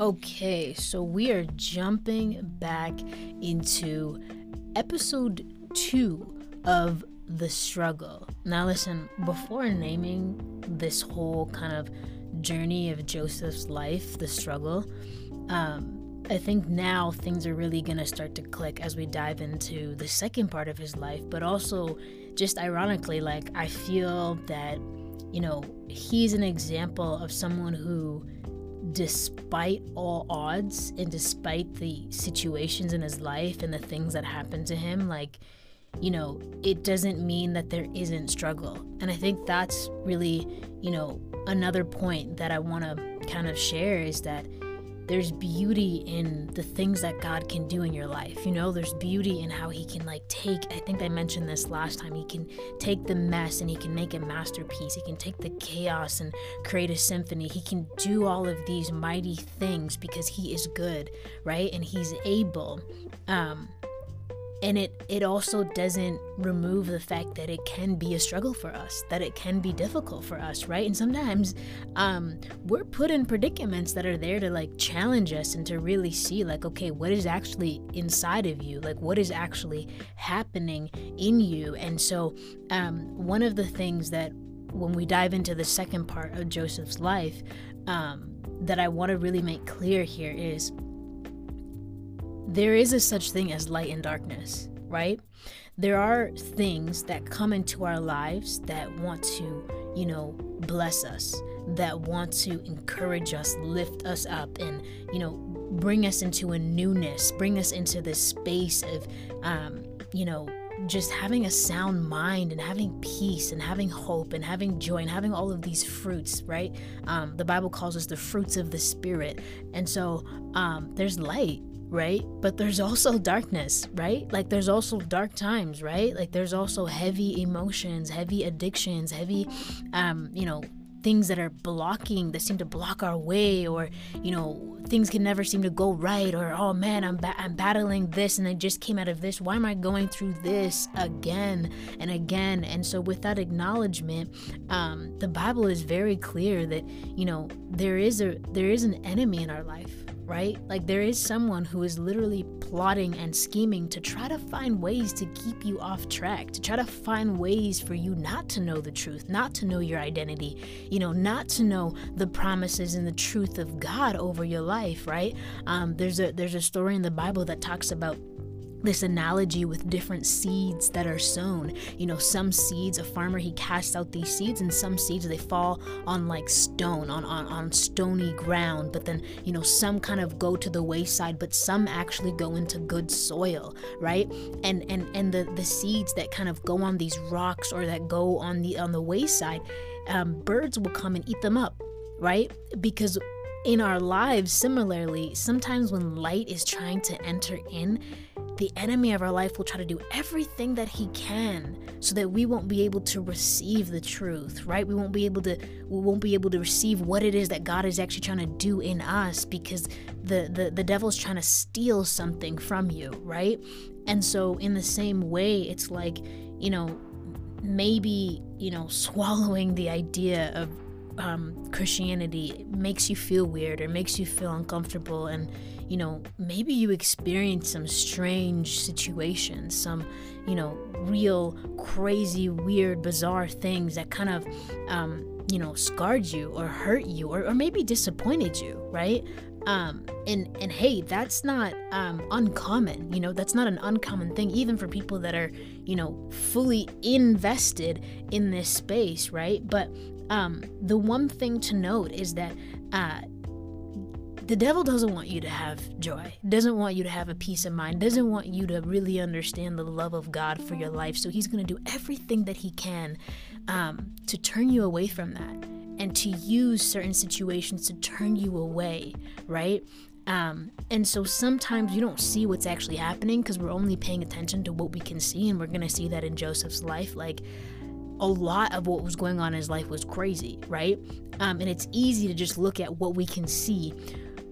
Okay, so we are jumping back into episode two of The Struggle. Now, listen, before naming this whole kind of journey of Joseph's life, the struggle, um, I think now things are really going to start to click as we dive into the second part of his life, but also just ironically, like, I feel that, you know, he's an example of someone who despite all odds and despite the situations in his life and the things that happen to him, like, you know, it doesn't mean that there isn't struggle. And I think that's really, you know, another point that I want to kind of share is that there's beauty in the things that God can do in your life. You know, there's beauty in how He can, like, take, I think I mentioned this last time, He can take the mess and He can make a masterpiece. He can take the chaos and create a symphony. He can do all of these mighty things because He is good, right? And He's able. Um, and it it also doesn't remove the fact that it can be a struggle for us that it can be difficult for us right? And sometimes um, we're put in predicaments that are there to like challenge us and to really see like okay what is actually inside of you? Like what is actually happening in you? And so um, one of the things that when we dive into the second part of joseph's life um, that i want to really make clear here is there is a such thing as light and darkness, right? There are things that come into our lives that want to, you know, bless us, that want to encourage us, lift us up, and, you know, bring us into a newness, bring us into this space of, um, you know, just having a sound mind and having peace and having hope and having joy and having all of these fruits, right? Um, the Bible calls us the fruits of the Spirit. And so um, there's light, right? But there's also darkness, right? Like there's also dark times, right? Like there's also heavy emotions, heavy addictions, heavy, um, you know, things that are blocking that seem to block our way or you know things can never seem to go right or oh man I'm ba- I'm battling this and I just came out of this why am I going through this again and again and so with that acknowledgement um, the Bible is very clear that you know there is a there is an enemy in our life right? Like there is someone who is literally plotting and scheming to try to find ways to keep you off track, to try to find ways for you not to know the truth, not to know your identity, you know, not to know the promises and the truth of God over your life, right? Um, there's a there's a story in the Bible that talks about this analogy with different seeds that are sown. You know, some seeds, a farmer he casts out these seeds, and some seeds they fall on like stone, on, on, on stony ground. But then, you know, some kind of go to the wayside, but some actually go into good soil, right? And and and the the seeds that kind of go on these rocks or that go on the on the wayside, um, birds will come and eat them up, right? Because in our lives, similarly, sometimes when light is trying to enter in, the enemy of our life will try to do everything that he can so that we won't be able to receive the truth, right? We won't be able to we won't be able to receive what it is that God is actually trying to do in us because the the, the devil's trying to steal something from you, right? And so in the same way, it's like, you know, maybe, you know, swallowing the idea of um, Christianity makes you feel weird or makes you feel uncomfortable and you know, maybe you experienced some strange situations, some, you know, real crazy, weird, bizarre things that kind of, um, you know, scarred you or hurt you or, or maybe disappointed you, right? Um, and and hey, that's not um, uncommon. You know, that's not an uncommon thing, even for people that are, you know, fully invested in this space, right? But um, the one thing to note is that uh, the devil doesn't want you to have joy, doesn't want you to have a peace of mind, doesn't want you to really understand the love of God for your life. So he's going to do everything that he can um, to turn you away from that and to use certain situations to turn you away, right? Um, and so sometimes you don't see what's actually happening because we're only paying attention to what we can see, and we're going to see that in Joseph's life. Like, a lot of what was going on in his life was crazy, right? Um, and it's easy to just look at what we can see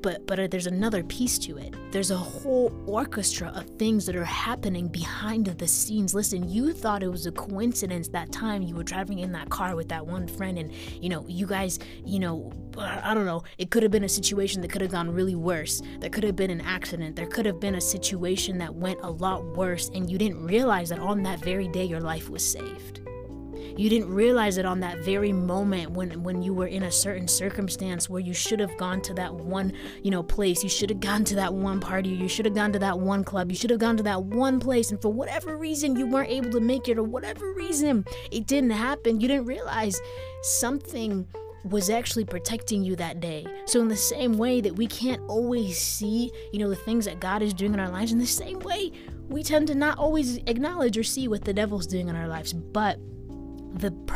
but but there's another piece to it. There's a whole orchestra of things that are happening behind the scenes. Listen you thought it was a coincidence that time you were driving in that car with that one friend and you know you guys you know i don't know it could have been a situation that could have gone really worse. There could have been an accident. There could have been a situation that went a lot worse and you didn't realize that on that very day your life was saved you didn't realize it on that very moment when when you were in a certain circumstance where you should have gone to that one, you know, place. You should have gone to that one party. You should have gone to that one club. You should have gone to that one place and for whatever reason you weren't able to make it or whatever reason it didn't happen. You didn't realize something was actually protecting you that day. So, in the same way that we can't always see, you know, the things that God is doing in our lives, in the same way, we tend to not always acknowledge or see what the devil's doing in our lives. But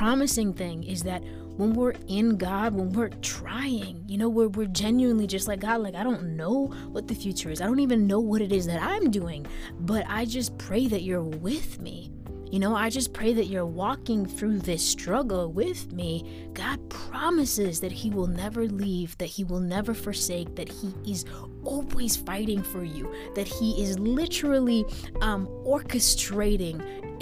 promising thing is that when we're in God, when we're trying, you know, we're, we're genuinely just like, God, like, I don't know what the future is. I don't even know what it is that I'm doing, but I just pray that you're with me. You know, I just pray that you're walking through this struggle with me. God promises that He will never leave, that He will never forsake, that He is always fighting for you, that He is literally um, orchestrating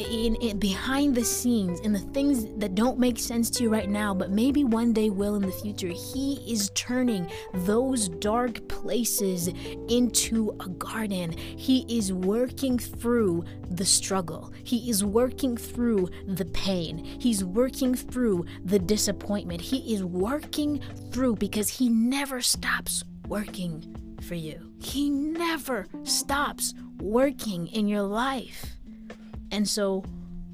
in, in, behind the scenes in the things that don't make sense to you right now but maybe one day will in the future. He is turning those dark places into a garden. He is working through the struggle. He is working through the pain. He's working through the disappointment. He is working through because he never stops working for you he never stops working in your life and so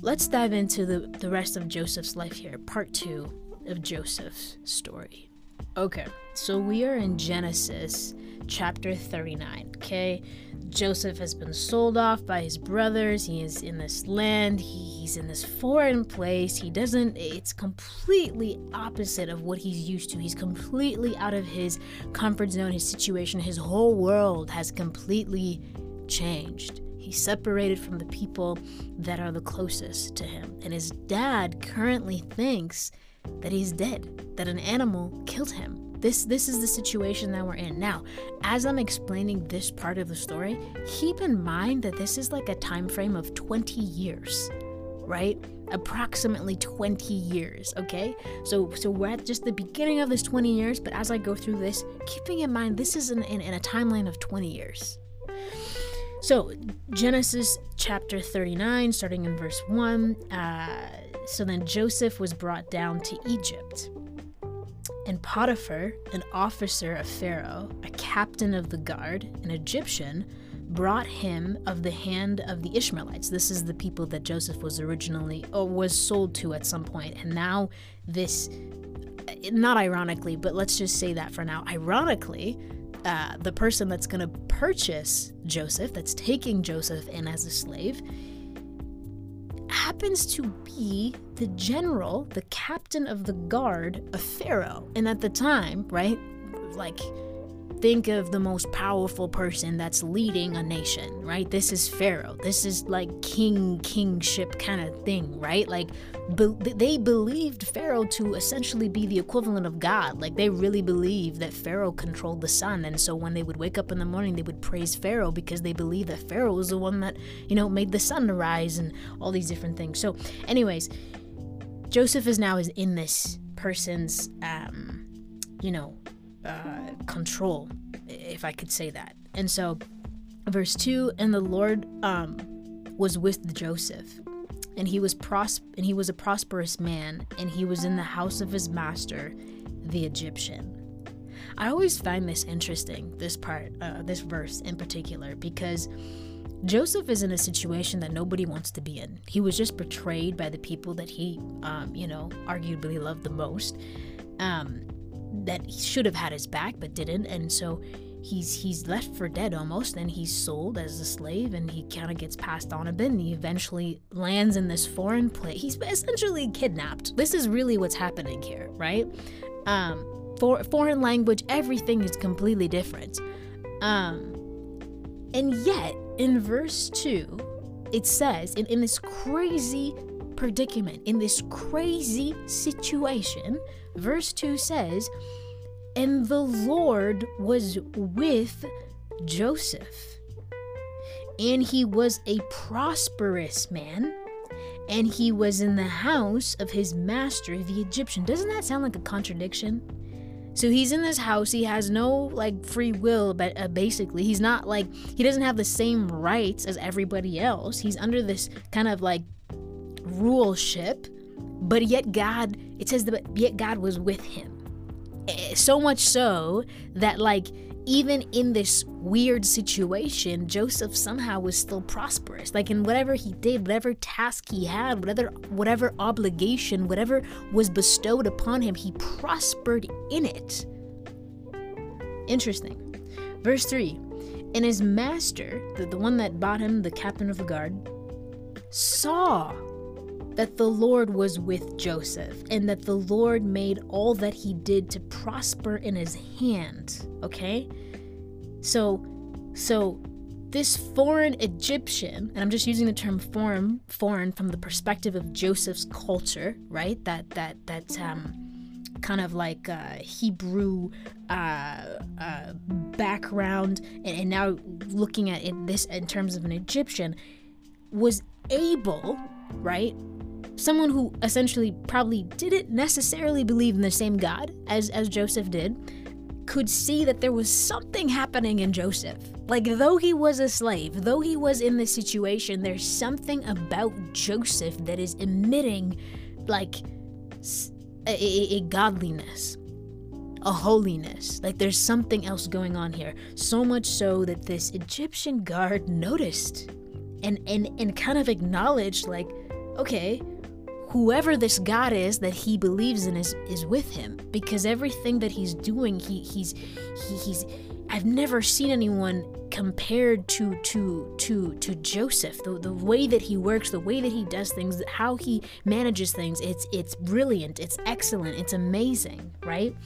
let's dive into the, the rest of Joseph's life here, part two of Joseph's story. Okay, so we are in Genesis chapter 39. Okay, Joseph has been sold off by his brothers. He is in this land, he's in this foreign place. He doesn't, it's completely opposite of what he's used to. He's completely out of his comfort zone, his situation. His whole world has completely changed. He's separated from the people that are the closest to him. And his dad currently thinks that he's dead, that an animal killed him. This this is the situation that we're in. Now, as I'm explaining this part of the story, keep in mind that this is like a time frame of 20 years, right? Approximately 20 years, okay? So so we're at just the beginning of this 20 years, but as I go through this, keeping in mind this is in, in, in a timeline of 20 years. So, Genesis chapter 39, starting in verse 1. Uh, so then Joseph was brought down to Egypt. And Potiphar, an officer of Pharaoh, a captain of the guard, an Egyptian, brought him of the hand of the Ishmaelites. This is the people that Joseph was originally or was sold to at some point. And now this not ironically, but let's just say that for now. Ironically, uh, the person that's going to purchase Joseph, that's taking Joseph in as a slave, happens to be the general, the captain of the guard of Pharaoh. And at the time, right, like think of the most powerful person that's leading a nation, right? This is Pharaoh. This is like king, kingship kind of thing, right? Like be- they believed Pharaoh to essentially be the equivalent of God. Like they really believed that Pharaoh controlled the sun. And so when they would wake up in the morning, they would praise Pharaoh because they believed that Pharaoh was the one that, you know, made the sun rise and all these different things. So, anyways, Joseph is now is in this person's, um, you know, uh, control, if I could say that. And so, verse 2 And the Lord um, was with Joseph. And he was pros- and he was a prosperous man, and he was in the house of his master, the Egyptian. I always find this interesting, this part, uh, this verse in particular, because Joseph is in a situation that nobody wants to be in. He was just betrayed by the people that he, um, you know, arguably loved the most. Um, that he should have had his back but didn't. And so he's he's left for dead almost and he's sold as a slave and he kind of gets passed on a bit and he eventually lands in this foreign place he's essentially kidnapped. This is really what's happening here right? Um for foreign language everything is completely different. Um and yet in verse 2 it says in, in this crazy predicament in this crazy situation verse 2 says, and the Lord was with Joseph. And he was a prosperous man, and he was in the house of his master, the Egyptian. Doesn't that sound like a contradiction? So he's in this house. He has no like free will, but uh, basically, he's not like he doesn't have the same rights as everybody else. He's under this kind of like ruleship, but yet God. It says that yet God was with him. Eh, so much so that like even in this weird situation, Joseph somehow was still prosperous. Like in whatever he did, whatever task he had, whatever whatever obligation, whatever was bestowed upon him, he prospered in it. Interesting. Verse 3. And his master, the, the one that bought him, the captain of the guard, saw that the Lord was with Joseph and that the Lord made all that he did to prosper in his hand. Okay? So, so this foreign Egyptian, and I'm just using the term foreign, foreign from the perspective of Joseph's culture, right? That that that um, kind of like uh, Hebrew uh, uh, background, and, and now looking at it this in terms of an Egyptian, was able, right, someone who essentially probably didn't necessarily believe in the same God as, as Joseph did, could see that there was something happening in Joseph. Like, though he was a slave, though he was in this situation, there's something about Joseph that is emitting, like, a, a, a godliness, a holiness. Like, there's something else going on here. So much so that this Egyptian guard noticed and, and, and kind of acknowledged, like, okay, whoever this God is that he believes in is is with him. Because everything that he's doing he he's he, he's I've never seen anyone compared to to to to Joseph. The, the way that he works the way that he does things how he manages things it's it's brilliant. It's excellent. It's amazing right?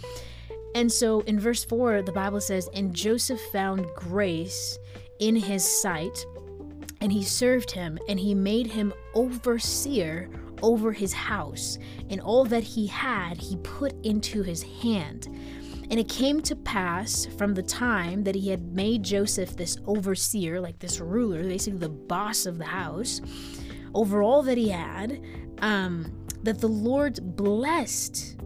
And so in verse 4 the bible says and Joseph found grace in his sight and he served him and he made him overseer over his house, and all that he had he put into his hand. And it came to pass from the time that he had made Joseph this overseer, like this ruler, basically the boss of the house, over all that he had, um, that the Lord blessed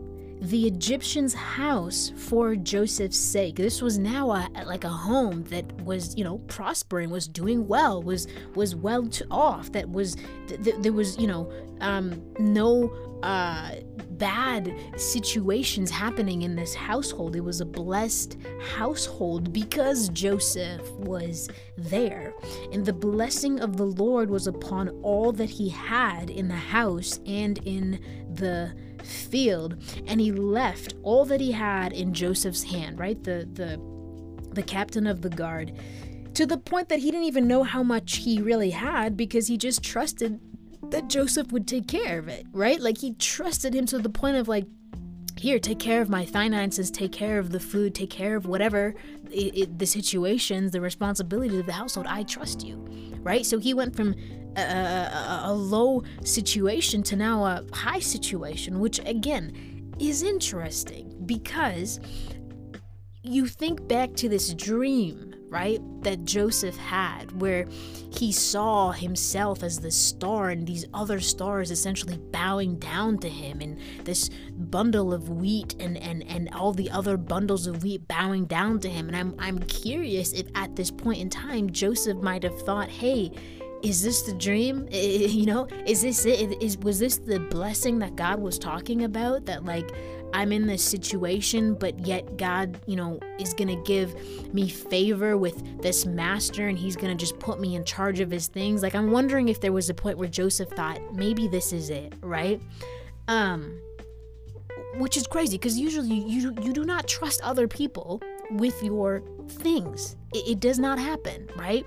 the Egyptian's house for Joseph's sake. This was now a, like a home that was, you know, prospering, was doing well, was was well off. That was th- th- there was, you know, um, no uh, bad situations happening in this household. It was a blessed household because Joseph was there. And the blessing of the Lord was upon all that he had in the house and in the field and he left all that he had in Joseph's hand, right? The the the captain of the guard to the point that he didn't even know how much he really had because he just trusted that Joseph would take care of it, right? Like he trusted him to the point of like here, take care of my finances, take care of the food, take care of whatever it, it, the situations, the responsibilities of the household. I trust you, right? So he went from a, a, low situation to now a high situation, which again is interesting because you think back to this dream, right, that Joseph had, where he saw himself as the star and these other stars essentially bowing down to him, and this bundle of wheat and, and, and all the other bundles of wheat bowing down to him. And I'm, I'm curious if at this point in time, Joseph might have thought, hey, is this the dream? You know, is this it? Is was this the blessing that God was talking about? That like I'm in this situation, but yet God, you know, is gonna give me favor with this master, and He's gonna just put me in charge of His things. Like I'm wondering if there was a point where Joseph thought maybe this is it, right? Um, which is crazy because usually you you do not trust other people with your things. It, it does not happen, right?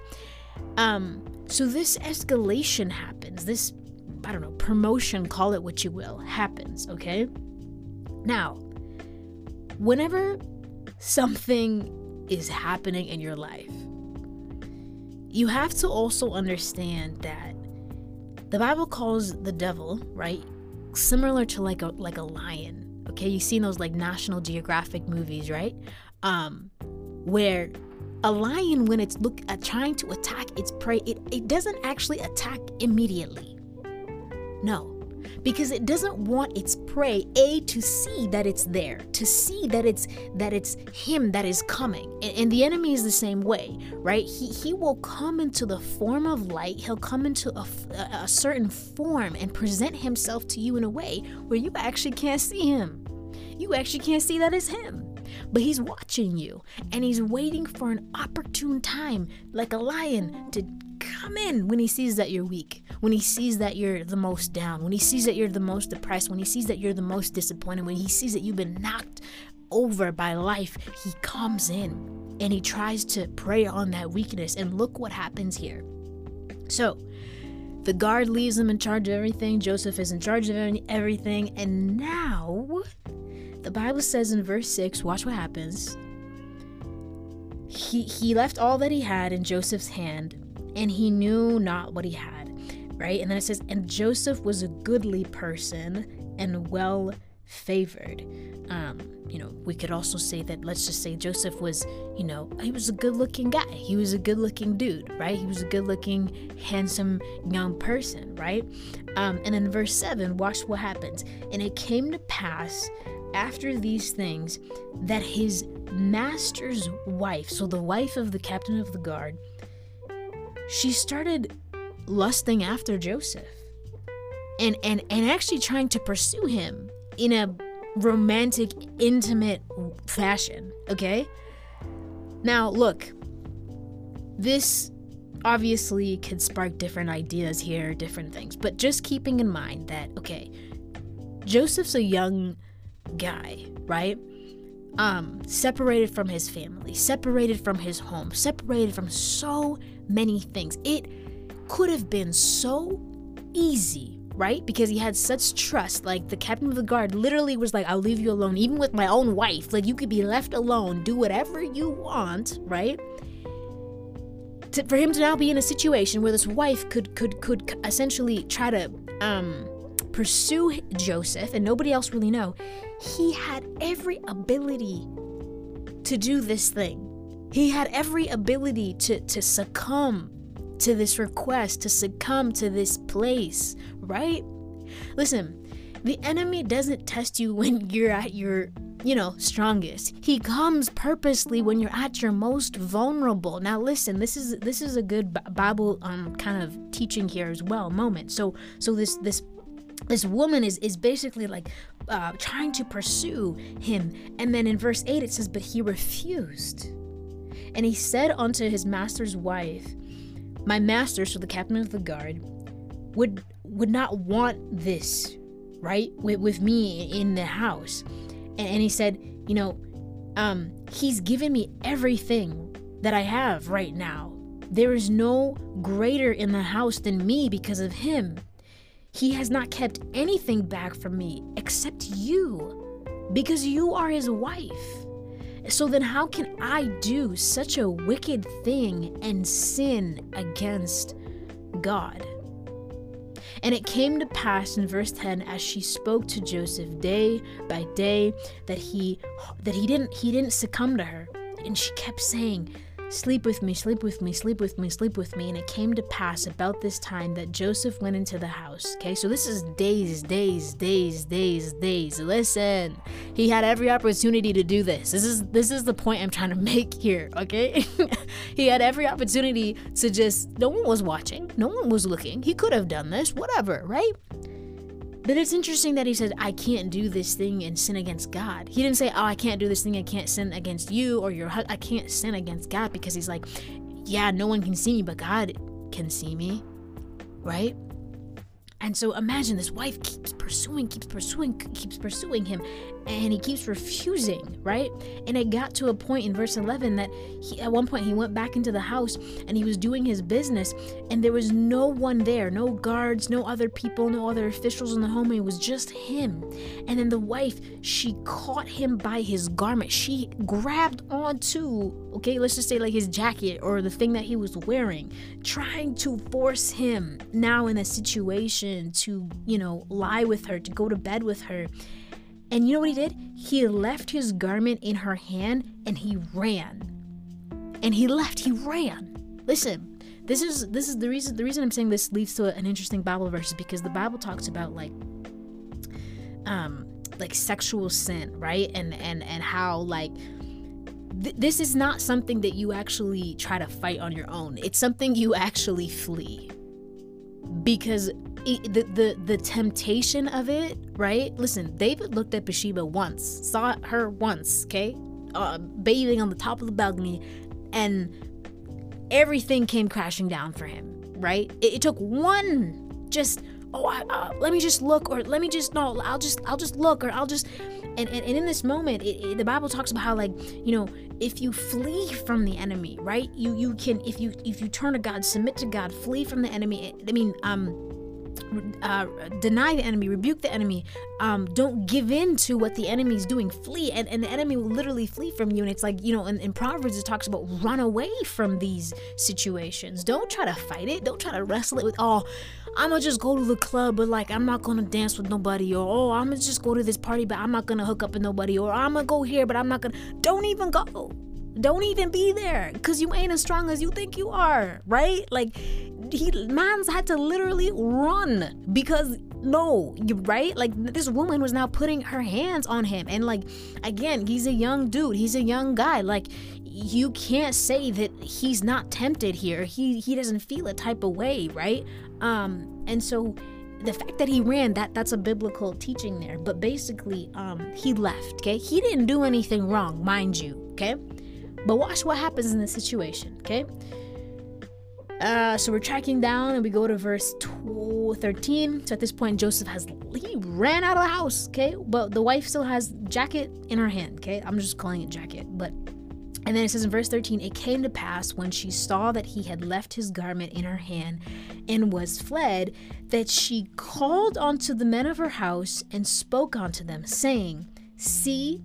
Um, so this escalation happens. This, I don't know, promotion, call it what you will, happens, okay? Now, whenever something is happening in your life, you have to also understand that the Bible calls the devil, right? Similar to like a like a lion, Okay, you've seen those like National Geographic movies, right? Um, where a lion, when it's look at trying to attack its prey, it, it doesn't actually attack immediately. No, because it doesn't want its prey a to see that it's there to see that it's that it's him that is coming. And, and, the enemy is the same way right? He he will come into the form of light he'll come into a, a certain form and present himself to you in a way where you actually can't see him. You actually can't see that it's him but he's watching you and he's waiting for an opportune time like a lion to come in when he sees that you're weak when he sees that you're the most down, when he sees that you're the most depressed, when he sees that you're the most disappointed, when he sees that you've been knocked over by life, he comes in and he tries to prey on that weakness. And look what happens here. So, the guard leaves him in charge of everything. Joseph is in charge of everything. And now, the Bible says in verse 6, watch what happens. He, he left all that he had in Joseph's hand, and he knew not what he had right? And then it says, and Joseph was a goodly person and well favored. Um, you know, we could also say that, let's just say Joseph was, you know, he was a good looking guy. He was a good looking dude, right? He was a good looking, handsome young person, right? Um, and in verse 7, watch what happens. And it came to pass after these things that his master's wife, so the wife of the captain of the guard, she started lusting after Joseph and and and actually trying to pursue him in a romantic intimate fashion, okay? Now, look. This obviously could spark different ideas here, different things, but just keeping in mind that okay, Joseph's a young guy, right? Um, separated from his family, separated from his home, separated from so many things. It could have been so easy, right? Because he had such trust. Like the captain of the guard literally was like, I'll leave you alone, even with my own wife. Like you could be left alone, do whatever you want, right? To, for him to now be in a situation where this wife could could could essentially try to um pursue Joseph and nobody else really know, he had every ability to do this thing. He had every ability to to succumb to this request, to succumb to this place, right? Listen, the enemy doesn't test you when you're at your you know strongest he comes purposely when you're at your most vulnerable now listen this is this is a good bible um kind of teaching here as well moment so so this this this woman is is basically like uh, trying to pursue him and then in verse 8 it says but he refused and he said unto his master's wife my master, so the captain of the guard, would would not want this, right? With, with me in the house. And, and he said, you know, um, he's given me everything that I have right now. There is no greater in the house than me because of him. He has not kept anything back from me except you, because you are his wife. So then, how can I do such a wicked thing and sin against God? And it came to pass in verse 10 as she spoke to Joseph day by day that he that he didn't he didn't succumb to her and she kept saying Sleep with me, sleep with me, sleep with me, sleep with me. And it came to pass about this time that Joseph went into the house. Okay, so this is days, days, days, days, days. Listen, he had every opportunity to do this. This is this is the point I'm trying to make here. Okay, he had every opportunity to just. No one was watching. No one was looking. He could have done this. Whatever, right? But it's interesting that he said, I can't do this thing and sin against God. He didn't say, Oh, I can't do this thing. I can't sin against you or your I can't sin against God because he's like, Yeah, no one can see me, but God can see me. Right? And so imagine this wife keeps pursuing, keeps pursuing, keeps pursuing him, and he keeps refusing, right? And it got to a point in verse 11 that he, at one point he went back into the house and he was doing his business, and there was no one there no guards, no other people, no other officials in the home. It was just him. And then the wife, she caught him by his garment. She grabbed onto, okay, let's just say like his jacket or the thing that he was wearing, trying to force him now in a situation to, you know, lie with her, to go to bed with her. And you know what he did? He left his garment in her hand and he ran. And he left, he ran. Listen, this is this is the reason the reason I'm saying this leads to an interesting Bible verse is because the Bible talks about like um like sexual sin, right? And and and how like th- this is not something that you actually try to fight on your own. It's something you actually flee. Because the, the the temptation of it, right? Listen, David looked at Bathsheba once, saw her once, okay, uh, bathing on the top of the balcony, and everything came crashing down for him, right? It, it took one just oh I, uh, let me just look or let me just no i'll just i'll just look or i'll just and, and, and in this moment it, it, the bible talks about how like you know if you flee from the enemy right you you can if you if you turn to god submit to god flee from the enemy i mean um uh, deny the enemy, rebuke the enemy. Um, don't give in to what the enemy is doing. Flee, and, and the enemy will literally flee from you. And it's like, you know, in, in Proverbs, it talks about run away from these situations. Don't try to fight it. Don't try to wrestle it with, oh, I'm gonna just go to the club, but like, I'm not gonna dance with nobody. Or, oh, I'm gonna just go to this party, but I'm not gonna hook up with nobody. Or, I'm gonna go here, but I'm not gonna. Don't even go don't even be there because you ain't as strong as you think you are right like he man's had to literally run because no you right? Like this woman was now putting her hands on him. And like again he's a young dude. He's a young guy. Like you can't say that he's not tempted here. He he doesn't feel a type of way right? Um and so the fact that he ran that that's a biblical teaching there. But basically um he left okay? He didn't do anything wrong mind you okay? But watch what happens in this situation okay uh, so we're tracking down and we go to verse 13. So at this point, Joseph has he ran out of the house, okay? But the wife still has jacket in her hand, okay? I'm just calling it jacket, but and then it says in verse 13, it came to pass when she saw that he had left his garment in her hand and was fled, that she called unto the men of her house and spoke unto them, saying, See,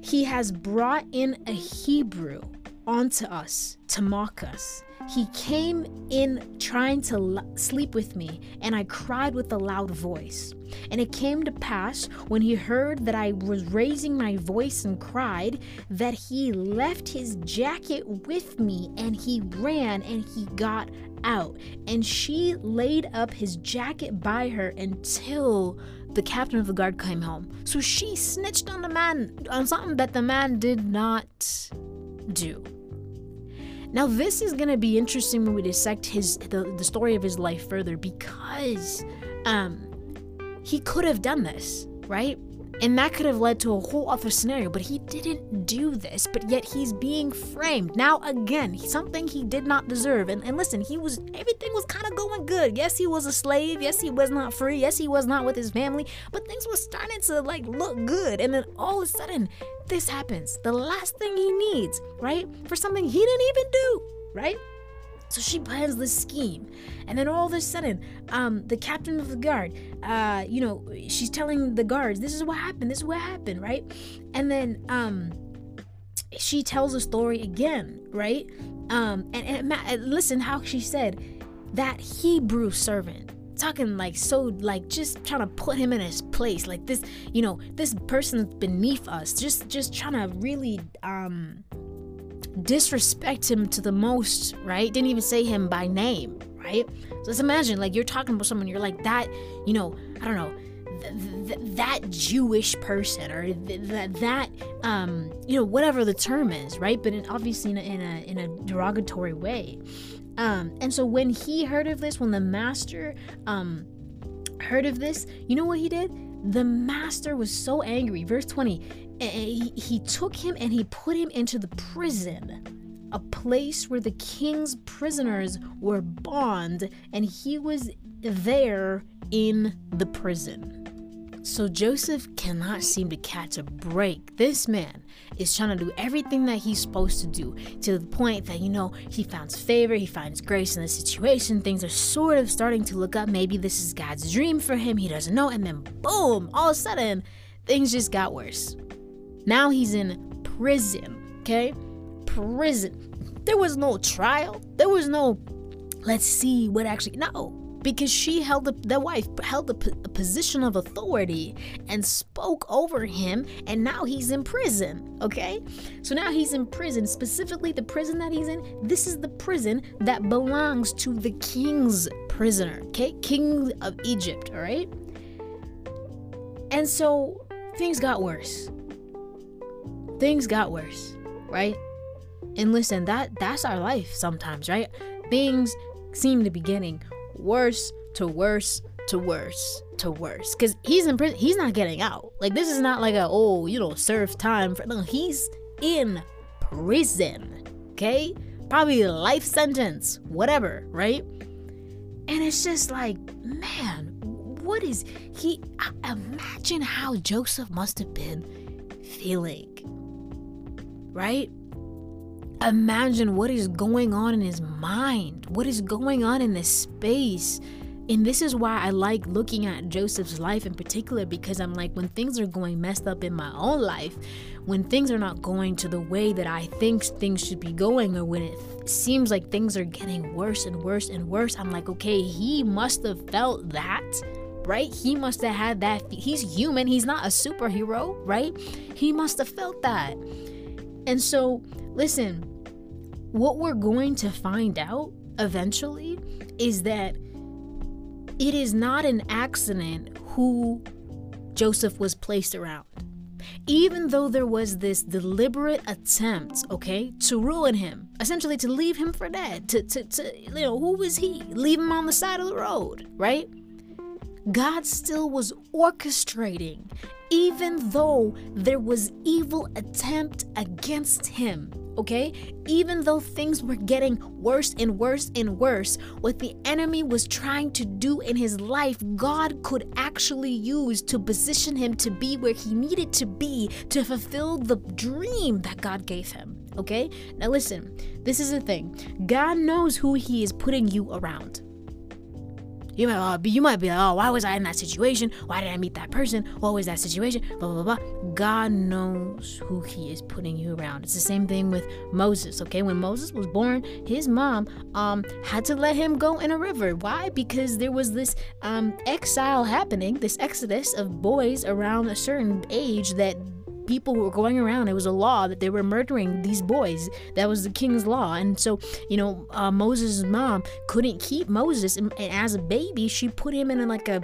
he has brought in a Hebrew onto us to mock us. He came in trying to l- sleep with me, and I cried with a loud voice. And it came to pass, when he heard that I was raising my voice and cried, that he left his jacket with me, and he ran and he got out. And she laid up his jacket by her until the captain of the guard came home. So she snitched on the man on something that the man did not do. Now, this is to be interesting when we dissect his the, the story of his life further because um, he could have done this, right? And that could have led to a whole other scenario, but he didn't do this, but yet he's being framed. Now, again, something he did not deserve. And, and listen, he was, everything was kind of going good. Yes, he was a slave. Yes, he was not free. Yes, he was not with his family, but things were starting to like look good. And then all of a sudden, this happens. The last thing he needs, right? For something he didn't even do, right? So she plans this scheme. And then all of a sudden, um, the captain of the guard, uh, you know, she's telling the guards, this is what happened, this is what happened, right? And then um, she tells the story again, right? Um, and, and, listen how she said that Hebrew servant talking like so like just trying to put him in his place like this you know this person's beneath us just just trying to really um disrespect him to the most, right? Didn't even say him by name, right? So let's imagine like you're talking about someone, you're like that, you know, I don't know, th- th- that Jewish person or th- that um, you know, whatever the term is, right? But in, obviously in a, in a in a derogatory way. Um, and so when he heard of this, when the master um heard of this, you know what he did? The master was so angry. Verse 20 he, took him and he put him into the prison, a place where the king's prisoners were bond, and he was there in the prison. So Joseph cannot seem to catch a break. This man is trying to do everything that he's supposed to do to the point that, you know, he finds favor, he finds grace in the situation. Things are sort of starting to look up. Maybe this is God's dream for him. He doesn't know. And then, boom, all of a sudden, things just got worse. Now he's in prison, okay? Prison. There was no trial. There was no, let's see what actually, no. because she held the, the wife held a, p- a position of authority and spoke over him and now he's in prison okay so now he's in prison specifically the prison that he's in this is the prison that belongs to the king's prisoner okay king of egypt all right and so things got worse things got worse right? And listen that that's our life sometimes right? Things seem to be getting worse to worse to worse to worse. Because he's in prison he's not getting out. Like this is not like a oh you know serve time for no he's in prison okay? Probably a life sentence whatever right? And it's just like man what is he imagine how joseph must have been feeling right imagine what is going on in his mind, what is going on in this space. And this is why I like looking at Joseph's life in particular because I'm like, when things are going messed up in my own life, when things are not going to the way that I think things should be going, or when it seems like things are getting worse and worse and worse, I'm like, okay, he must have felt that, right? He must have had that. He's human, he's not a superhero, right? He must have felt that. And so, listen, what we're going to find out eventually is that it is not an accident who Joseph was placed around. Even though there was this deliberate attempt, okay, to ruin him, essentially to leave him for dead, to, to, to you know, who was he? Leave him on the side of the road, right? God still was orchestrating, even though there was evil attempt against him okay? Even though things were getting worse and worse and worse, what the enemy was trying to do in his life, God could actually use to position him to be where he needed to be to fulfill the dream that God gave him, okay? Now, listen, this is the thing God knows who he is putting you around. You might uh, be, you might be like, oh, why was I in that situation? Why did I meet that person? What was that situation? Blah blah blah. God knows who He is putting you around. It's the same thing with Moses. Okay, when Moses was born, his mom um had to let him go in a river. Why? Because there was this um exile happening, this exodus of boys around a certain age that people were going around. It was a law that they were murdering these boys. That was the king's law. And so, you know, uh, Moses' mom couldn't keep Moses. And, and as a baby, she put him in like a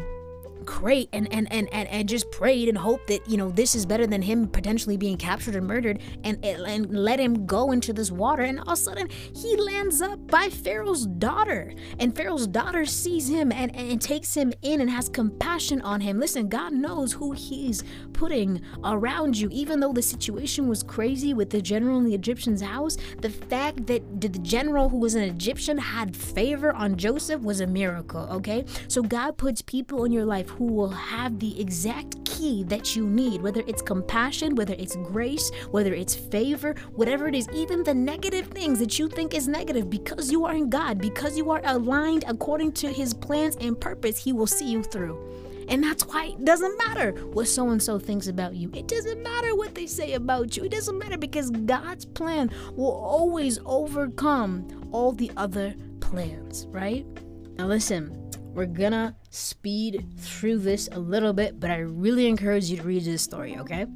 crate and, and and and and just prayed and hoped that you know this is better than him potentially being captured and murdered and and let him go into this water. And all of a sudden he lands up by pharaoh's daughter. And pharaoh's daughter sees him and, and takes him in and has compassion on him. Listen god knows who he's putting around you. Even though the situation was crazy with the general in the egyptian's house the fact that the general who was an egyptian had favor on joseph was a miracle okay? So god puts people in your life who will have the exact key that you need, whether it's compassion, whether it's grace, whether it's favor, whatever it is, even the negative things that you think is negative, because you are in God, because you are aligned according to His plans and purpose, He will see you through. And that's why it doesn't matter what so and so thinks about you. It doesn't matter what they say about you. It doesn't matter because God's plan will always overcome all the other plans, right? Now, listen, we're gonna speed through this a little bit, but I really encourage you to read this story, okay?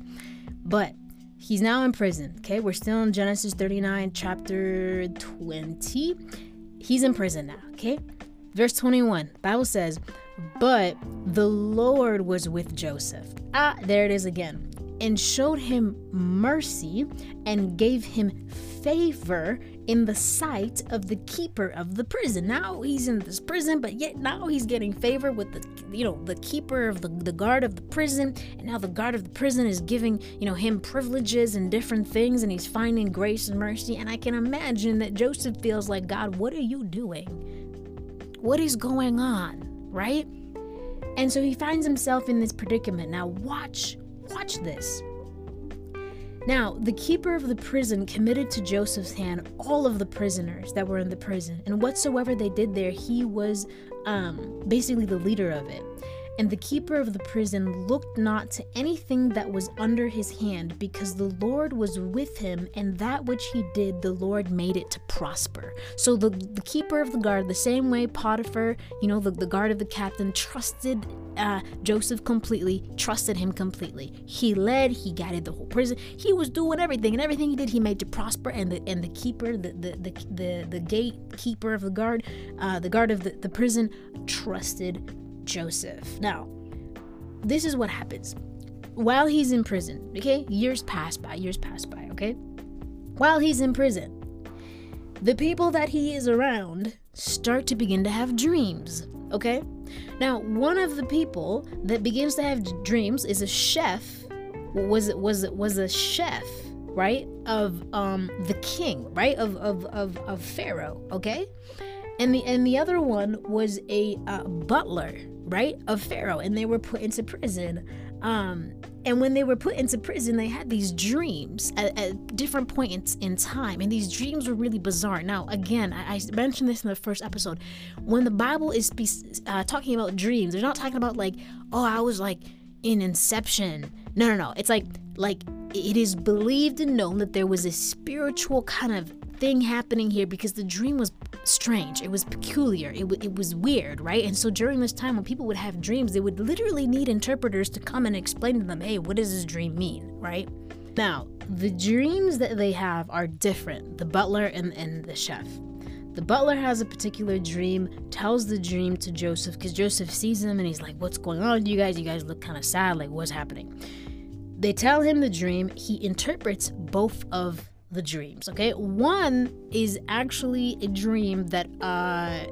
But he's now in prison, okay? We're still in Genesis 39, chapter 20. He's in prison now, okay? Verse 21, Bible says, But the Lord was with Joseph. Ah, there it is again. And showed him mercy and gave him favor in the sight of the keeper of the prison. Now he's in this prison, but yet now he's getting favor with the you know the keeper of the, the guard of the prison, and now the guard of the prison is giving you know him privileges and different things, and he's finding grace and mercy. And I can imagine that Joseph feels like God, what are you doing? What is going on, right? And so he finds himself in this predicament. Now watch, watch this. Now, the keeper of the prison committed to Joseph's hand all of the prisoners that were in the prison, and whatsoever they did there, he was um, basically the leader of it. And the keeper of the prison looked not to anything that was under his hand, because the Lord was with him, and that which he did, the Lord made it to prosper. So the, the keeper of the guard, the same way Potiphar, you know, the, the guard of the captain, trusted uh, Joseph completely, trusted him completely. He led, he guided the whole prison. He was doing everything, and everything he did, he made to prosper. And the and the keeper, the the the the, the gatekeeper of the guard, uh, the guard of the, the prison, trusted Joseph. Now, this is what happens. While he's in prison, okay? Years pass by, years pass by, okay? While he's in prison, the people that he is around start to begin to have dreams, okay? Now, one of the people that begins to have dreams is a chef. Was it was it was a chef, right? Of um the king, right? Of of of, of Pharaoh, okay? And the and the other one was a uh, butler, right, of Pharaoh, and they were put into prison. Um, and when they were put into prison, they had these dreams at, at different points in time, and these dreams were really bizarre. Now, again, I, I mentioned this in the first episode. When the Bible is uh, talking about dreams, they're not talking about like, oh, I was like in Inception. No, no, no. It's like like it is believed and known that there was a spiritual kind of thing happening here because the dream was strange. It was peculiar. It, w- it was weird, right? And so during this time, when people would have dreams, they would literally need interpreters to come and explain to them, hey, what does this dream mean, right? Now, the dreams that they have are different the butler and, and the chef. The butler has a particular dream, tells the dream to Joseph because Joseph sees him and he's like, What's going on with you guys? You guys look kind of sad. Like, what's happening? They tell him the dream. He interprets both of the dreams. Okay, one is actually a dream that uh,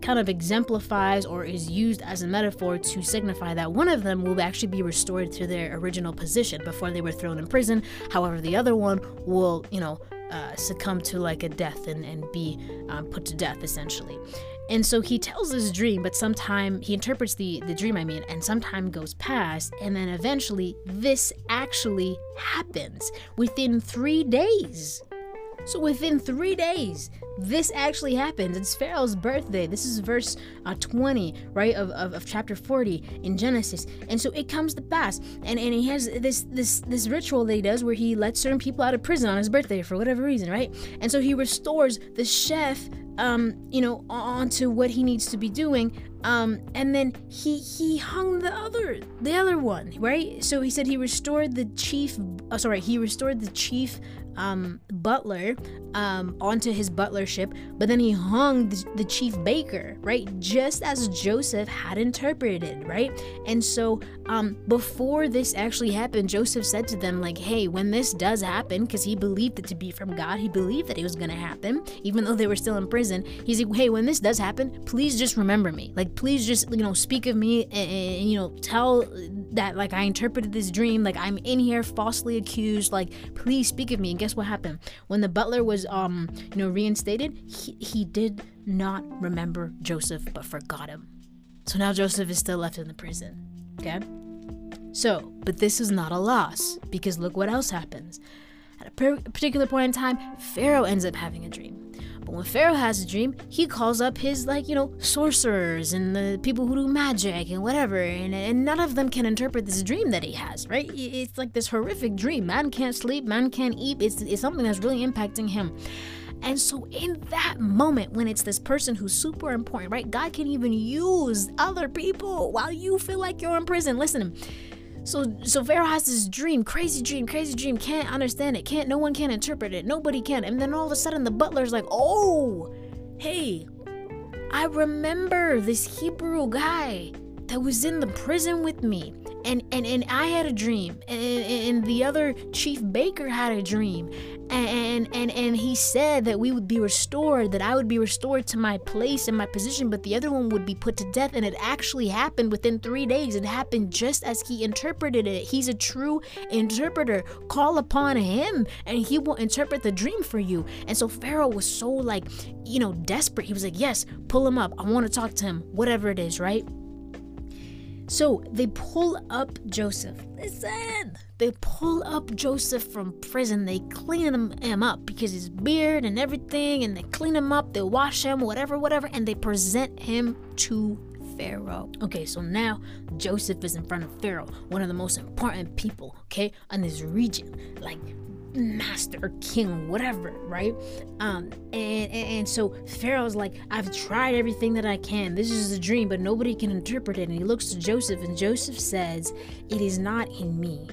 kind of exemplifies or is used as a metaphor to signify that one of them will actually be restored to their original position before they were thrown in prison. However, the other one will, you know, uh, succumb to like a death and, and be um, put to death essentially. And so he tells this dream, but sometime he interprets the, the dream, I mean, and some time goes past, and then eventually this actually happens within three days. So within three days, this actually happens. It's Pharaoh's birthday. This is verse uh, 20, right, of, of, of, chapter 40 in Genesis. And so it comes to pass. And, and he has this this this ritual that he does where he lets certain people out of prison on his birthday for whatever reason, right? And so he restores the chef um, you know, onto what he needs to be doing. Um, and then he he hung the other the other one, right? So he said he restored the chief. Oh, sorry, he restored the chief um, butler um, onto his butlership, but then he hung the, the, chief baker, right? Just as Joseph had interpreted, right? And so um, before this actually happened, Joseph said to them, like, hey, when this does happen, because he believed it to be from God, he believed that it was going to happen, even though they were still in prison. He's like, hey, when this does happen, please just remember me. Like, please just, you know, speak of me and, and you know, tell that, like, I interpreted this dream, like, I'm in here falsely accused, like, please speak of me. And guess what happened? When the butler was um you know reinstated, he, he did not remember Joseph but forgot him. So now Joseph is still left in the prison. Okay? So, but this is not a loss because look what else happens. At a per- particular point in time, Pharaoh ends up having a dream. But when Pharaoh has a dream, he calls up his, like, you know, sorcerers and the people who do magic and whatever, and, and none of them can interpret this dream that he has, right? It's like this horrific dream. Man can't sleep, man can't eat. It's, it's something that's really impacting him. And so, in that moment, when it's this person who's super important, right? God can even use other people while you feel like you're in prison. Listen, so so Pharaoh has this dream, crazy dream, crazy dream, can't understand it, can't no one can interpret it, nobody can. And then all of a sudden the butler's like, "Oh, hey, I remember this Hebrew guy that was in the prison with me and and and I had a dream, and, and the other chief baker had a dream, and and and he said that we would be restored, that I would be restored to my place and my position, but the other one would be put to death, and it actually happened within three days. It happened just as he interpreted it. He's a true interpreter. Call upon him, and he will interpret the dream for you. And so Pharaoh was so like, you know, desperate. He was like, yes, pull him up. I want to talk to him. Whatever it is, right? So they pull up Joseph. Listen! They pull up Joseph from prison. They clean him, up because his beard and everything, and they clean him up. They wash him, whatever, whatever, and they present him to Pharaoh. Okay, so now Joseph is in front of Pharaoh, one of the most important people, okay, in this region. Like master king whatever right? Um and, and, and so pharaoh's like i've tried everything that i can. This is a dream but nobody can interpret it. And he looks to joseph and joseph says it is not in me.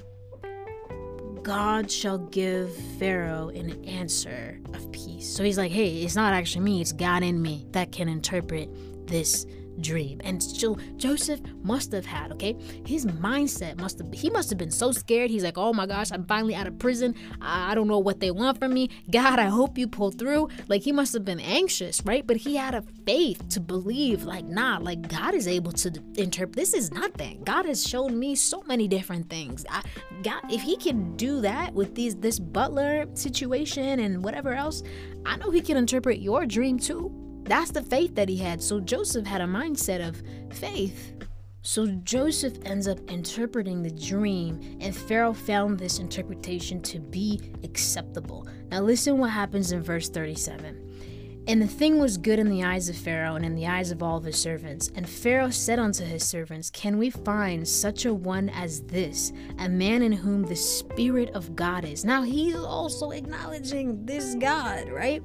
God shall give Pharaoh an answer of peace. So he's like, hey, it's not actually me, it's God in me that can interpret this dream. And so Joseph must have had, okay? His mindset must have he must have been so scared. He's like, "Oh my gosh, I'm finally out of prison. I don't know what they want from me. God, I hope you pull through." Like he must have been anxious, right? But he had a faith to believe like, "Nah, like God is able to interpret. This is nothing. God has shown me so many different things. I, God, if he can do that with these this butler situation and whatever else, I know he can interpret your dream too." That's the faith that he had. So Joseph had a mindset of faith. So Joseph ends up interpreting the dream, and Pharaoh found this interpretation to be acceptable. Now, listen what happens in verse 37. And the thing was good in the eyes of Pharaoh and in the eyes of all of his servants. And Pharaoh said unto his servants, Can we find such a one as this, a man in whom the Spirit of God is? Now, he's also acknowledging this God, right?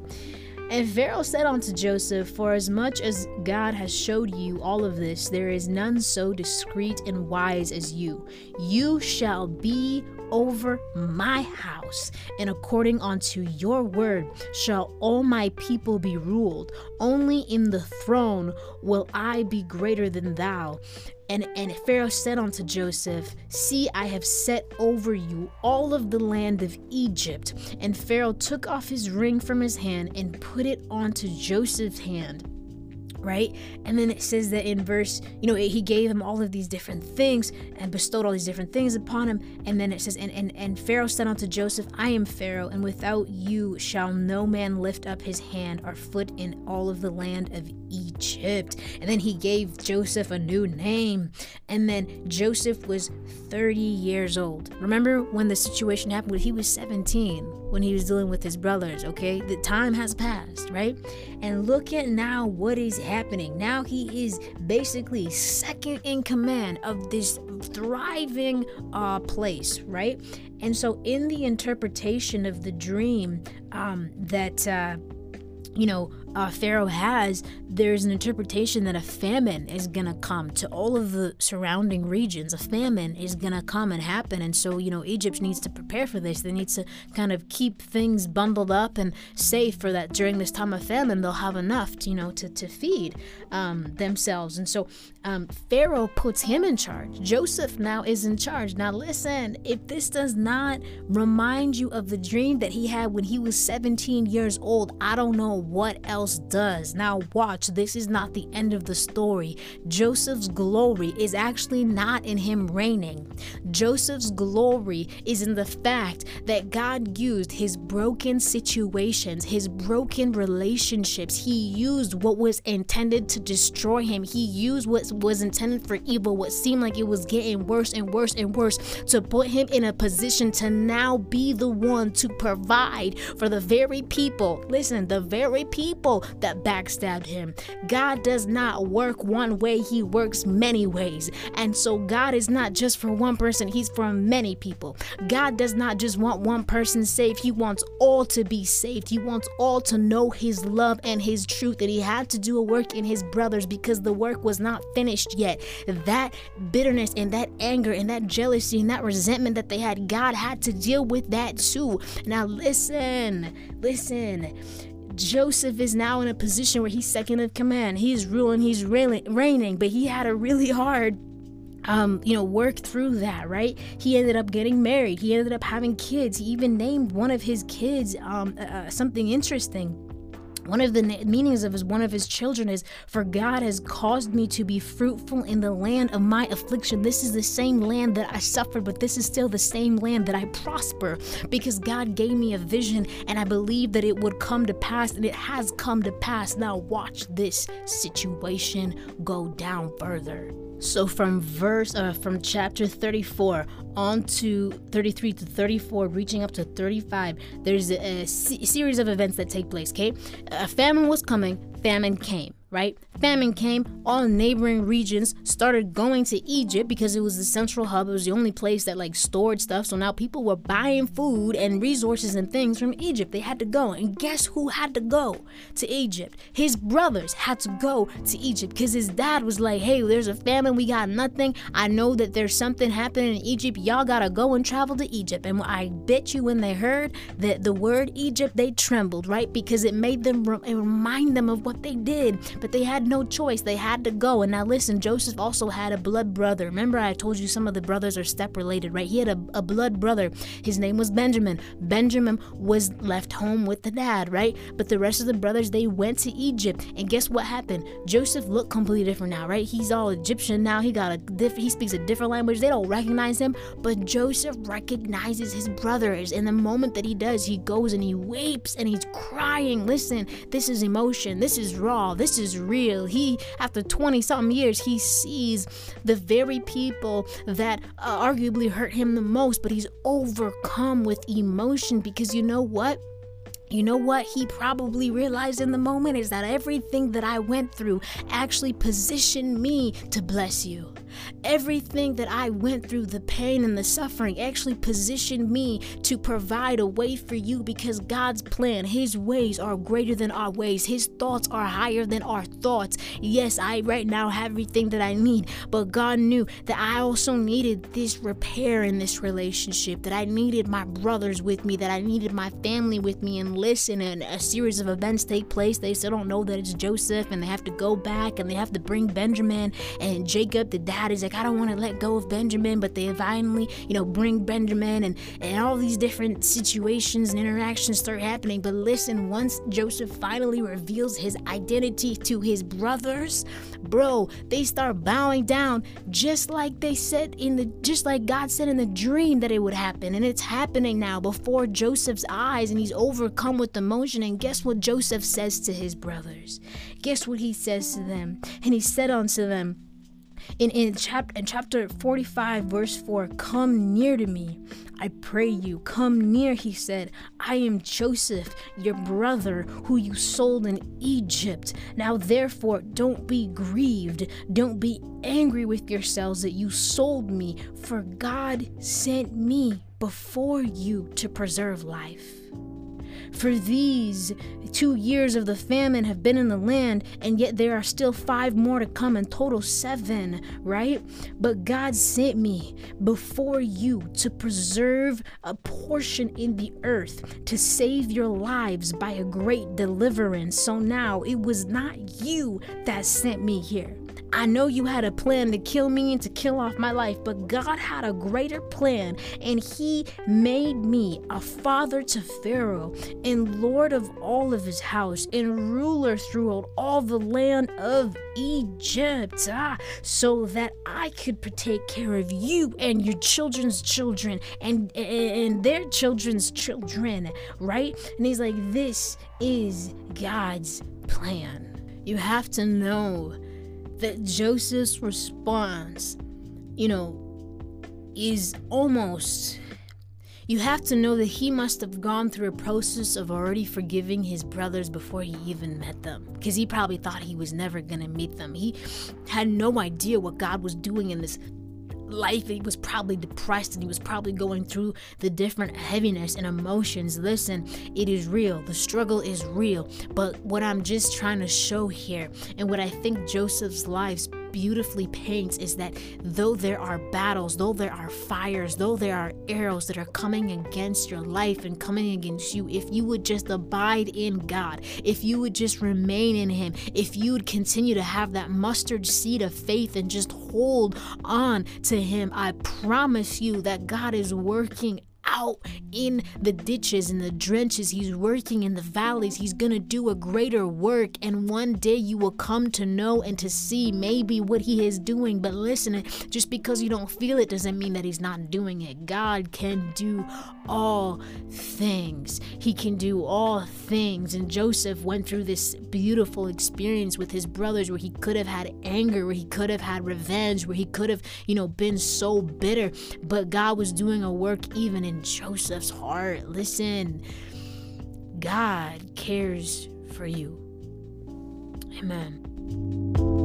And Pharaoh said unto Joseph, For as much as God has showed you all of this, there is none so discreet and wise as you. You shall be over my house, and according unto your word shall all my people be ruled. Only in the throne will I be greater than thou. And, and Pharaoh said unto Joseph, See, I have set over you all of the land of Egypt. And Pharaoh took off his ring from his hand and put it onto Joseph's hand right? And then it says that in verse, you know, he gave him all of these different things and bestowed all these different things upon him. And then it says, and, and, and Pharaoh said unto Joseph, I am Pharaoh, and without you shall no man lift up his hand or foot in all of the land of Egypt. And then he gave Joseph a new name. And then Joseph was 30 years old. Remember when the situation happened when he was 17 when he was dealing with his brothers, okay? The time has passed, right? And look at now what is happening. Now he is basically second in command of this thriving uh, place, right? And so, in the interpretation of the dream um, that, uh, you know, uh, Pharaoh has, there's an interpretation that a famine is going to come to all of the surrounding regions. A famine is going to come and happen. And so, you know, Egypt needs to prepare for this. They need to kind of keep things bundled up and safe for that during this time of famine, they'll have enough, to, you know, to, to feed um, themselves. And so um, Pharaoh puts him in charge. Joseph now is in charge. Now, listen, if this does not remind you of the dream that he had when he was 17 years old, I don't know what else else does. Now, watch, this is not the end of the story. Joseph's glory is actually not in him reigning. Joseph's glory is in the fact that God used his broken situations, his broken relationships. He used what was intended to destroy him. He used what was intended for evil, what seemed like it was getting worse and worse and worse, to put him in a position to now be the one to provide for the very people. Listen, the very people people that backstabbed him. God does not work one way, He works many ways. And so God is not just for one person, He's for many people. God does not just want one person saved, He wants all to be saved. He wants all to know His love and His truth. And He had to do a work in His brothers because the work was not finished yet. That bitterness and that anger and that jealousy and that resentment that they had, God had to deal with that too. Now, listen, listen. Joseph is now in a position where he's second in command. He's ruling, he's reigning, but he had a really hard um, you know, work through that, right? He ended up getting married. He ended up having kids. He even named one of his kids um, uh, uh something interesting one of the meanings of his one of his children is for god has caused me to be fruitful in the land of my affliction. This is the same land that i suffered but this is still the same land that i prosper because god gave me a vision and i believe that it would come to pass and it has come to pass. Now watch this situation go down further so from verse uh, from chapter 34 on to 33 to 34 reaching up to 35 there's a, a series of events that take place okay? A famine was coming famine came right? Famine came, all neighboring regions started going to Egypt because it was the central hub. It was the only place that like stored stuff. So now people were buying food and resources and things from Egypt. They had to go. And guess who had to go to Egypt? His brothers had to go to Egypt because his dad was like, hey, there's a famine. We got nothing. I know that there's something happening in Egypt. Y'all got to go and travel to Egypt. And I bet you when they heard that the word Egypt, they trembled, right? Because it made them, it remind them of what they did. But they had no choice. They had to go. And now listen, Joseph also had a blood brother. Remember, I told you some of the brothers are step related, right? He had a, a blood brother. His name was Benjamin. Benjamin was left home with the dad, right? But the rest of the brothers, they went to Egypt. And guess what happened? Joseph looked completely different now, right? He's all Egyptian now. He got a diff- he speaks a different language. They don't recognize him, but Joseph recognizes his brothers. And the moment that he does, he goes and he weeps and he's crying. Listen, this is emotion. This is raw. This is real. He, after 20 something years, he sees the very people that uh, arguably hurt him the most, but he's overcome with emotion because you know what? You know what he probably realized in the moment is that everything that I went through actually positioned me to bless you. Everything that I went through, the pain and the suffering, actually positioned me to provide a way for you because God's plan, His ways are greater than our ways. His thoughts are higher than our thoughts. Yes, I right now have everything that I need, but God knew that I also needed this repair in this relationship, that I needed my brothers with me, that I needed my family with me. And listen, and a series of events take place. They still don't know that it's Joseph, and they have to go back and they have to bring Benjamin and Jacob, the dad, is like, I don't want to let go of Benjamin, but they finally, you know, bring Benjamin and, and all these different situations and interactions start happening. But listen, once Joseph finally reveals his identity to his brothers, bro, they start bowing down just like they said in the just like God said in the dream that it would happen. And it's happening now before Joseph's eyes, and he's overcome with emotion. And guess what Joseph says to his brothers? Guess what he says to them? And he said unto them, in in chapter in chapter 45 verse 4 come near to me i pray you. Come near he said. I am joseph your brother who you sold in egypt. Now therefore don't be grieved. Don't be angry with yourselves that you sold me for god sent me before you to preserve life for these two years of the famine have been in the land, and yet there are still five more to come, in total seven, right? But God sent me before you to preserve a portion in the earth, to save your lives by a great deliverance. So now it was not you that sent me here. I know you had a plan to kill me and to kill off my life, but God had a greater plan, and He made me a father to Pharaoh, and Lord of all of his house, and ruler throughout all the land of Egypt, ah, so that I could take care of you and your children's children and, and their children's children, right? And He's like, This is God's plan. You have to know that Joseph's response, you know, is almost. You have to know that he must have gone through a process of already forgiving his brothers before he even met them. Because he probably thought he was never going to meet them. He had no idea what God was doing in this life he was probably depressed and he was probably going through the different heaviness and emotions. Listen it is real. The struggle is real. But what i'm just trying to show here and what i think joseph's life beautifully paints is that though there are battles, though there are fires, though there are arrows that are coming against your life and coming against you, if you would just abide in God, if you would just remain in Him, if you would continue to have that mustard seed of faith and just hold on to Him, I promise you that God is working out in the ditches and the drenches. He's working in the valleys. He's going to do a greater work. And one day you will come to know and to see maybe what he is doing. But listen, just because you don't feel it doesn't mean that he's not doing it. God can do all things. He can do all things. And Joseph went through this beautiful experience with his brothers where he could have had anger, where he could have had revenge, where he could have, you know, been so bitter. But God was doing a work even in Joseph's heart. Listen, God cares for you. Amen.